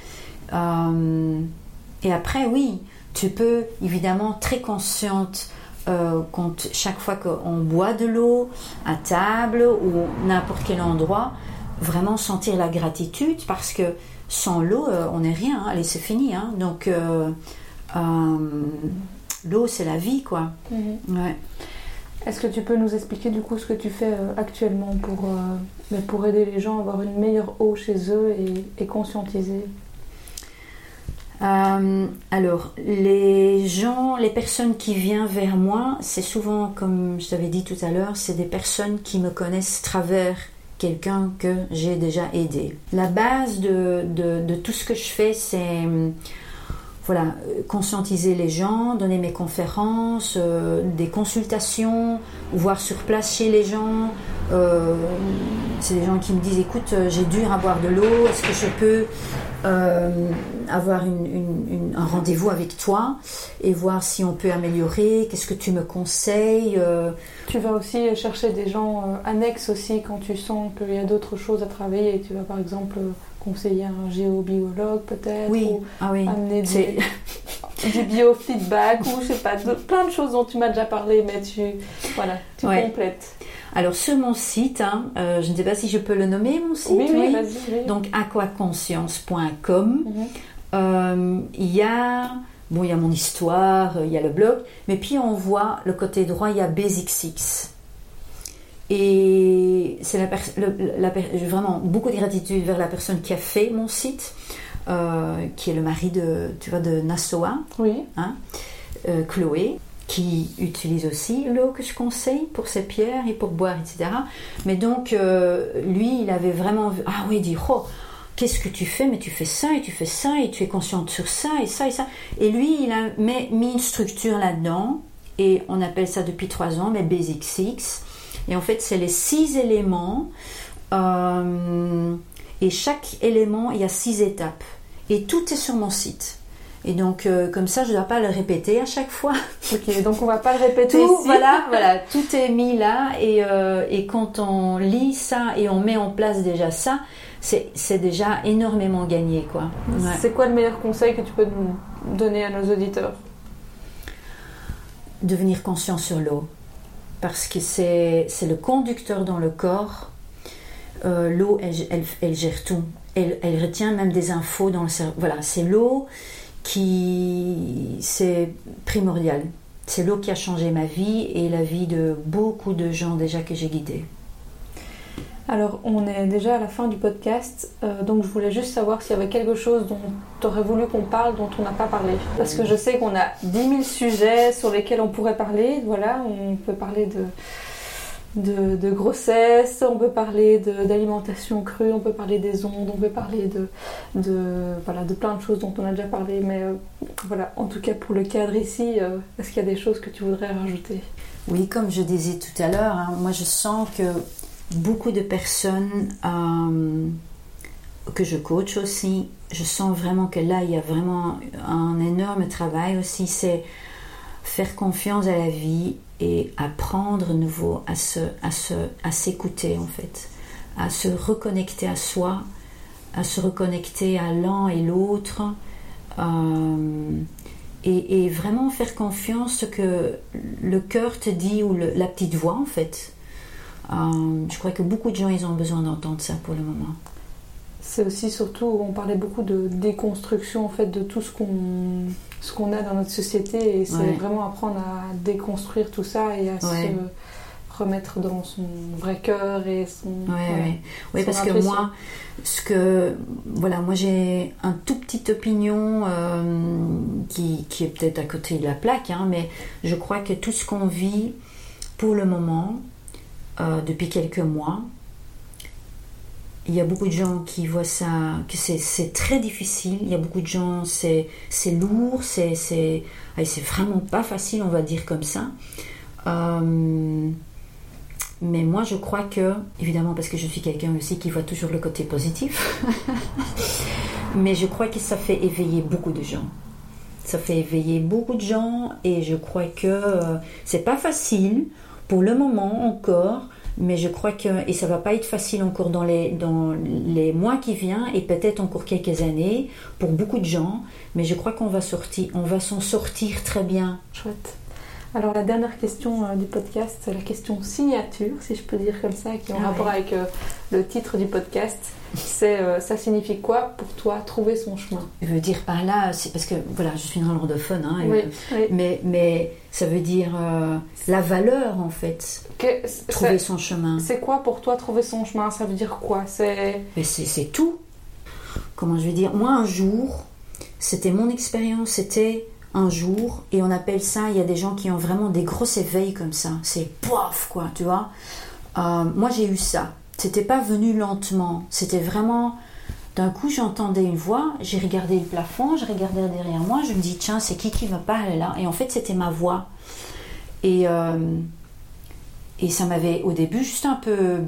et après oui, tu peux évidemment très consciente euh, quand chaque fois qu'on boit de l'eau à table ou n'importe quel endroit, vraiment sentir la gratitude parce que sans l'eau, euh, on n'est rien. Hein. Allez, c'est fini. Hein. Donc, euh, l'eau, c'est la vie, quoi. Mhm. Ouais. Est-ce que tu peux nous expliquer du coup ce que tu fais actuellement pour, pour aider les gens à avoir une meilleure eau chez eux et, et conscientiser? Euh, alors, les gens, les personnes qui viennent vers moi, c'est souvent, comme je t'avais dit tout à l'heure, c'est des personnes qui me connaissent travers quelqu'un que j'ai déjà aidé. La base de, de, tout ce que je fais, c'est voilà, conscientiser les gens, donner mes conférences, euh, des consultations, voir sur place chez les gens. Euh, c'est des gens qui me disent écoute, euh, j'ai dur à boire de l'eau, est-ce que je peux avoir un rendez-vous avec toi et voir si on peut améliorer Qu'est-ce que tu me conseilles Tu vas aussi chercher des gens annexes aussi quand tu sens qu'il y a d'autres choses à travailler. Tu vas par exemple conseiller un géobiologue peut-être oui. ah oui. amener du, biofeedback ou je sais pas plein de choses dont tu m'as déjà parlé mais tu voilà tu complètes alors sur mon site hein, euh, je ne sais pas si je peux le nommer mon site oui, oui, oui. donc aquaconscience.com mhm. euh, il y a bon il y a mon histoire il y a le blog mais puis on voit le côté droit il y a Basic Six et c'est la, la, j'ai vraiment beaucoup de gratitude vers la personne qui a fait mon site, euh, qui est le mari de, tu vois, de Nassau, oui. Hein, euh, Chloé, qui utilise aussi l'eau que je conseille pour ses pierres et pour boire, etc. Mais donc, euh, lui, il avait vraiment vu, ah oui, il dit, oh, qu'est-ce que tu fais Mais tu fais ça et tu fais ça et tu es consciente sur ça et ça et ça. Et lui, il a mis une structure là-dedans et on appelle ça depuis trois ans, mais Basic Six. Et en fait, c'est les six éléments. Euh, et chaque élément, il y a six étapes. Et tout est sur mon site. Et donc, euh, comme ça, je ne dois pas le répéter à chaque fois. Ok, donc on va pas le répéter tout, ici. Voilà, voilà, tout est mis là. Et, euh, et, quand on lit ça et on met en place déjà ça, c'est déjà énormément gagné. quoi. C'est quoi le meilleur conseil que tu peux nous donner à nos auditeurs? Devenir conscient sur l'eau parce que c'est le conducteur dans le corps. Euh, l'eau, elle, elle, gère tout. Elle, elle, retient même des infos dans le cerveau. Voilà, c'est l'eau qui. C'est primordial. C'est l'eau qui a changé ma vie et la vie de beaucoup de gens déjà que j'ai guidés. Alors, on est déjà à la fin du podcast, euh, donc je voulais juste savoir s'il y avait quelque chose dont tu aurais voulu qu'on parle, dont on n'a pas parlé. Parce que je sais qu'on a 10 000 sujets sur lesquels on pourrait parler. Voilà, on peut parler de, grossesse, on peut parler d'alimentation crue, on peut parler des ondes, on peut parler de, de, voilà, de plein de choses dont on a déjà parlé. Mais euh, voilà, en tout cas pour le cadre ici, euh, est-ce qu'il y a des choses que tu voudrais rajouter? Oui, comme je disais tout à l'heure, hein, moi je sens que beaucoup de personnes euh, que je coach aussi, je sens vraiment que là, il y a vraiment un énorme travail aussi, c'est faire confiance à la vie et apprendre nouveau à se, à se, à s'écouter en fait, à se reconnecter à soi, à se reconnecter à l'un et l'autre, euh, et, vraiment faire confiance ce que le cœur te dit ou la petite voix en fait. Euh, je crois que beaucoup de gens, ils ont besoin d'entendre ça pour le moment. C'est aussi surtout, on parlait beaucoup de déconstruction en fait de tout ce qu'on ce qu'on a dans notre société et c'est vraiment apprendre à déconstruire tout ça et à se remettre dans son vrai cœur et son. Oui, parce que moi, ce que voilà, moi j'ai un tout petite opinion euh, qui, qui, est peut-être à côté de la plaque, hein, mais je crois que tout ce qu'on vit pour le moment, euh, depuis quelques mois. Il y a beaucoup de gens qui voient ça, que c'est très difficile. Il y a beaucoup de gens, c'est lourd, c'est vraiment pas facile, on va dire comme ça. Euh, mais moi, je crois que, évidemment, parce que je suis quelqu'un aussi qui voit toujours le côté positif, mais je crois que ça fait éveiller beaucoup de gens. Ça fait éveiller beaucoup de gens et je crois que euh, c'est pas facile pour le moment encore, mais je crois que, et ça va pas être facile encore dans les, dans les mois qui viennent et peut-être encore quelques années pour beaucoup de gens, mais je crois qu'on va sortir, on va s'en sortir très bien. Chouette. Alors la dernière question euh, du podcast, c'est la question signature, si je peux dire comme ça, qui est en ah rapport avec euh, le titre du podcast. C'est euh, ça signifie quoi pour toi trouver son chemin? Je veux dire par là, c'est parce que voilà, je suis une néerlandophone, hein, oui, mais mais ça veut dire la valeur en fait. trouver son chemin. C'est quoi pour toi trouver son chemin? Ça veut dire quoi? C'est c'est tout. Comment je vais dire? Moi un jour, c'était mon expérience, c'était un jour, et on appelle ça, il y a des gens qui ont vraiment des grosses éveils comme ça, c'est poif quoi, tu vois? Euh, moi j'ai eu ça, c'était pas venu lentement. C'était vraiment. D'un coup, j'entendais une voix, j'ai regardé le plafond, je regardais derrière moi, je me dis, tiens, c'est qui qui me parle là? Et en fait, c'était ma voix. Et, euh, et ça m'avait au début juste un peu.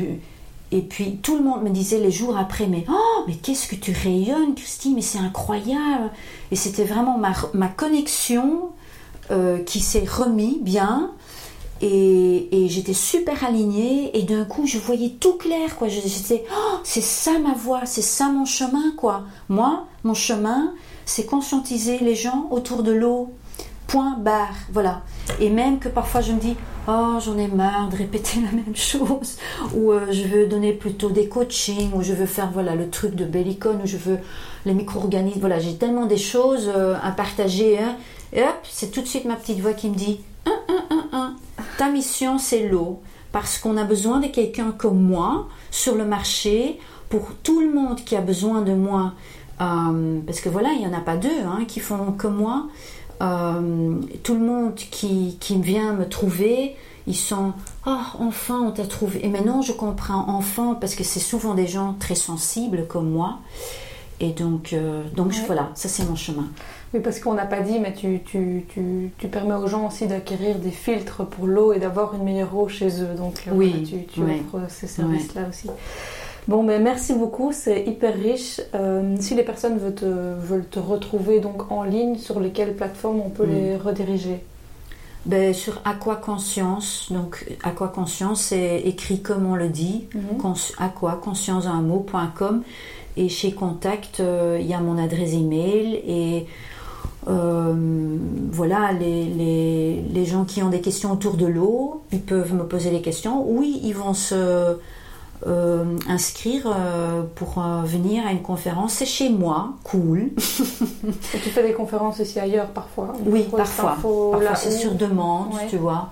Et puis tout le monde me disait les jours après, mais oh, mais qu'est-ce que tu rayonnes, Christine, mais c'est incroyable. Et c'était vraiment ma, ma connexion euh, qui s'est remis bien. Et, j'étais super alignée et d'un coup je voyais tout clair quoi. J'étais oh, c'est ça ma voie, c'est ça mon chemin quoi. Moi, mon chemin, c'est conscientiser les gens autour de l'eau. Point barre, voilà. Et même que parfois je me dis oh j'en ai marre de répéter la même chose ou euh, je veux donner plutôt des coachings ou je veux faire voilà le truc de Bellicone ou je veux les micro-organismes. Voilà, j'ai tellement des choses euh, à partager. Hein. Et hop, c'est tout de suite ma petite voix qui me dit ta mission, c'est l'eau. Parce qu'on a besoin de quelqu'un comme moi sur le marché pour tout le monde qui a besoin de moi. Euh, parce que voilà, il n'y en a pas deux hein, qui font comme moi. Euh, tout le monde qui, qui vient me trouver, ils sont Oh, enfin, on t'a trouvé. Et maintenant, je comprends enfin parce que c'est souvent des gens très sensibles comme moi. Et donc, euh, donc voilà, ça c'est mon chemin. Oui, parce qu'on n'a pas dit, mais tu, tu, tu, tu, permets aux gens aussi d'acquérir des filtres pour l'eau et d'avoir une meilleure eau chez eux. Donc euh, oui, tu, tu offres ces services-là aussi. Bon, mais merci beaucoup, c'est hyper riche. Euh, si les personnes veulent te, veulent te retrouver donc en ligne, sur lesquelles plateformes on peut les rediriger? Ben, sur Aqua Conscience, donc Aqua Conscience, c'est écrit comme on le dit, mm Aqua Conscience un mot.com. Et chez Contact, euh, il y a mon adresse email et euh, voilà, les, les, gens qui ont des questions autour de l'eau, ils peuvent me poser des questions. Oui, ils vont se euh, inscrire pour venir à une conférence. C'est chez moi, cool. Et tu fais des conférences aussi ailleurs parfois Oui, parfois. Parfois c'est sur demande, tu vois.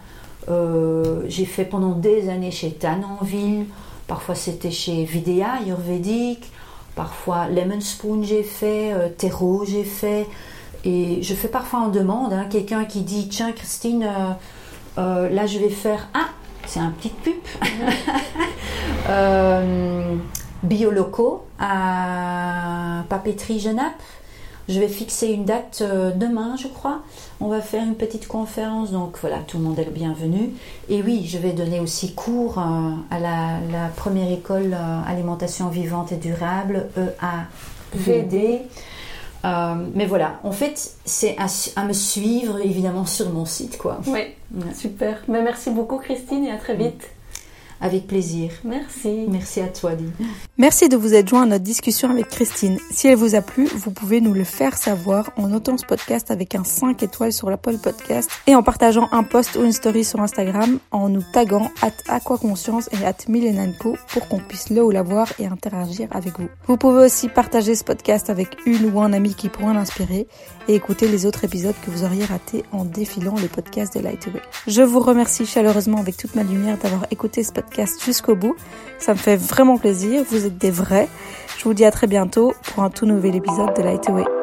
J'ai fait pendant des années chez Tananville. Parfois c'était chez Videa, Ayurvédique. Parfois, Lemon Spoon, j'ai fait, euh, Terreau, j'ai fait. Et je fais parfois en demande, hein, quelqu'un qui dit Tiens, Christine, euh, euh, là je vais faire. Ah, c'est un petit pub. Bioloco à Papeterie Genappe. Je vais fixer une date euh, demain, je crois. On va faire une petite conférence, donc voilà, tout le monde est le bienvenu. Et oui, je vais donner aussi cours euh, à la, première école euh, alimentation vivante et durable, EAVD. Mais voilà, en fait, c'est à, me suivre évidemment sur mon site, quoi. Oui, super. Mais merci beaucoup, Christine, et à très vite. Avec plaisir. Merci. Merci à toi, Lee. Merci de vous être joint à notre discussion avec Christine. Si elle vous a plu, vous pouvez nous le faire savoir en notant ce podcast avec un 5 étoiles sur l'Apple Podcast et en partageant un post ou une story sur Instagram en nous taguant at aquaconscience et at millenanco pour qu'on puisse le ou la voir et interagir avec vous. Vous pouvez aussi partager ce podcast avec une ou un ami qui pourrait l'inspirer et écouter les autres épisodes que vous auriez ratés en défilant le podcast de Lightway. Je vous remercie chaleureusement avec toute ma lumière d'avoir écouté ce podcast jusqu'au bout. Ça me fait vraiment plaisir. Vous êtes des vrais. Je vous dis à très bientôt pour un tout nouvel épisode de Lightway.